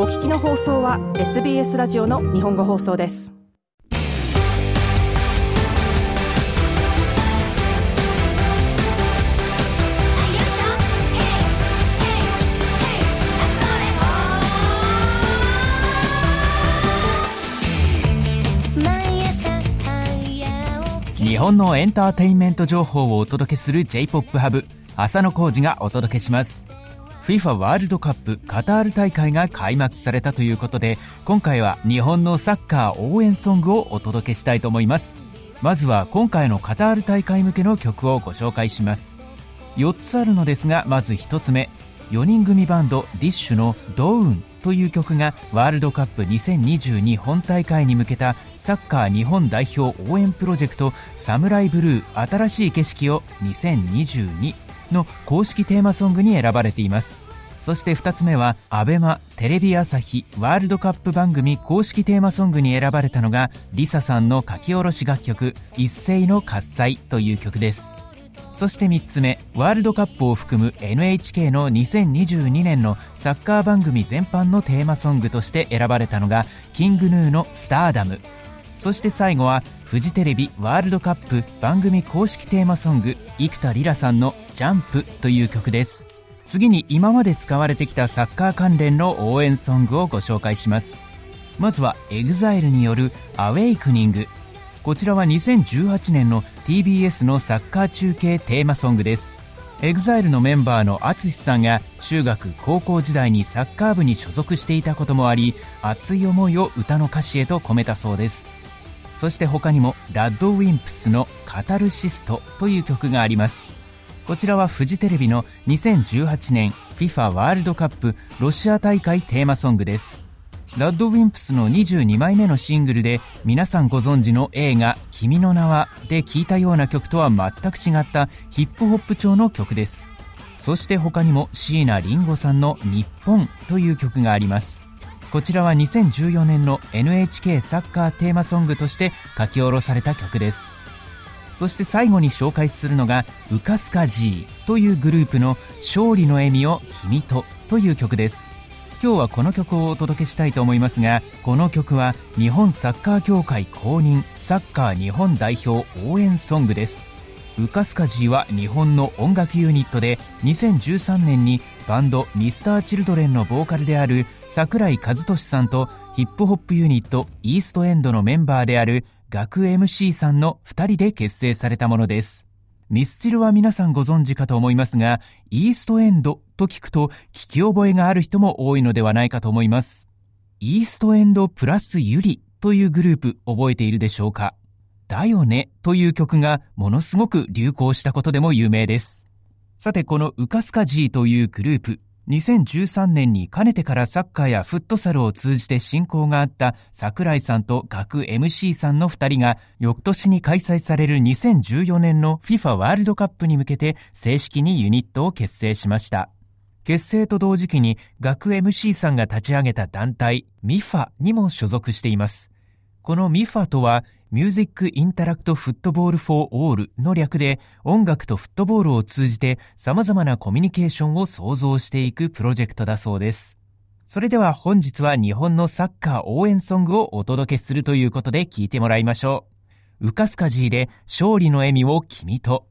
お聞きの放送は SBS ラジオの日本語放送です。日本のエンターテインメント情報をお届けする J-POP ハブ浅野浩二がお届けします。FIFA ワールドカップカタール大会が開幕されたということで今回は日本のサッカー応援ソングをお届けしたいと思います。まずは今回のカタール大会向けの曲をご紹介します。4つあるのですがまず1つ目。4人組バンドディッシュの「ドーン」という曲がワールドカップ2022本大会に向けたサッカー日本代表応援プロジェクト「サムライブルー新しい景色を2022」の公式テーマソングに選ばれています。そして2つ目は ABEMA テレビ朝日ワールドカップ番組公式テーマソングに選ばれたのが LISA さんの書き下ろし楽曲「一斉の喝采」という曲です。そして3つ目ワールドカップを含む NHK の2022年のサッカー番組全般のテーマソングとして選ばれたのがキングヌーの「スターダム」そして最後はフジテレビワールドカップ番組公式テーマソング生田リラさんの「ジャンプ」という曲です。次に今まで使われてきたサッカー関連の応援ソングをご紹介します。まずは EXILE による「アウェイクニング」こちらは2018年の TBS のサッカー中継テーマソングです。EXILE のメンバーの ATSUSHI さんが中学高校時代にサッカー部に所属していたこともあり熱い思いを歌の歌詞へと込めたそうです。そして他にもラッドウィンプスの「カタルシスト」という曲があります。こちらはフジテレビの2018年 FIFA ワールドカップロシア大会テーマソングです。ラッドウィンプスの22枚目のシングルで皆さんご存知の映画「君の名は」で聴いたような曲とは全く違ったヒップホップ調の曲です。そして他にも椎名林檎さんの「日本」という曲があります。こちらは2014年の NHK サッカーテーマソングとして書き下ろされた曲です。そして最後に紹介するのが「ウカスカ G」というグループの「勝利の笑みを君と」という曲です。今日はこの曲をお届けしたいと思いますがこの曲は日本サッカー協会公認サッカー日本代表応援ソングです。ウカスカジーは日本の音楽ユニットで2013年にバンドミスターチルドレンのボーカルである桜井和俊さんとヒップホップユニットイーストエンドのメンバーである学 MC さんの2人で結成されたものですミスチルは皆さんご存知かと思いますが、イーストエンドと聞くと聞き覚えがある人も多いのではないかと思います。イーストエンドプラスユリというグループ覚えているでしょうか？だよねという曲がものすごく流行したことでも有名です。さてこのウカスカジーというグループ、2013年にかねてからサッカーやフットサルを通じて親交があった桜井さんと学 MC さんの2人が翌年に開催される2014年の FIFA ワールドカップに向けて正式にユニットを結成しました。結成と同時期に学 MC さんが立ち上げた団体 MIFA にも所属しています。この MIFA とは Music Interact Football for All の略で音楽とフットボールを通じて様々なコミュニケーションを創造していくプロジェクトだそうです。それでは本日は日本のサッカー応援ソングをお届けするということで聞いてもらいましょう。ウカスカジーで勝利の笑みを君と。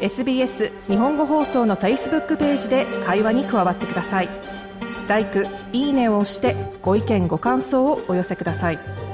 SBS 日本語放送の Facebook ページで会話に加わってください。「LIKE」「いいね」を押してご意見ご感想をお寄せください。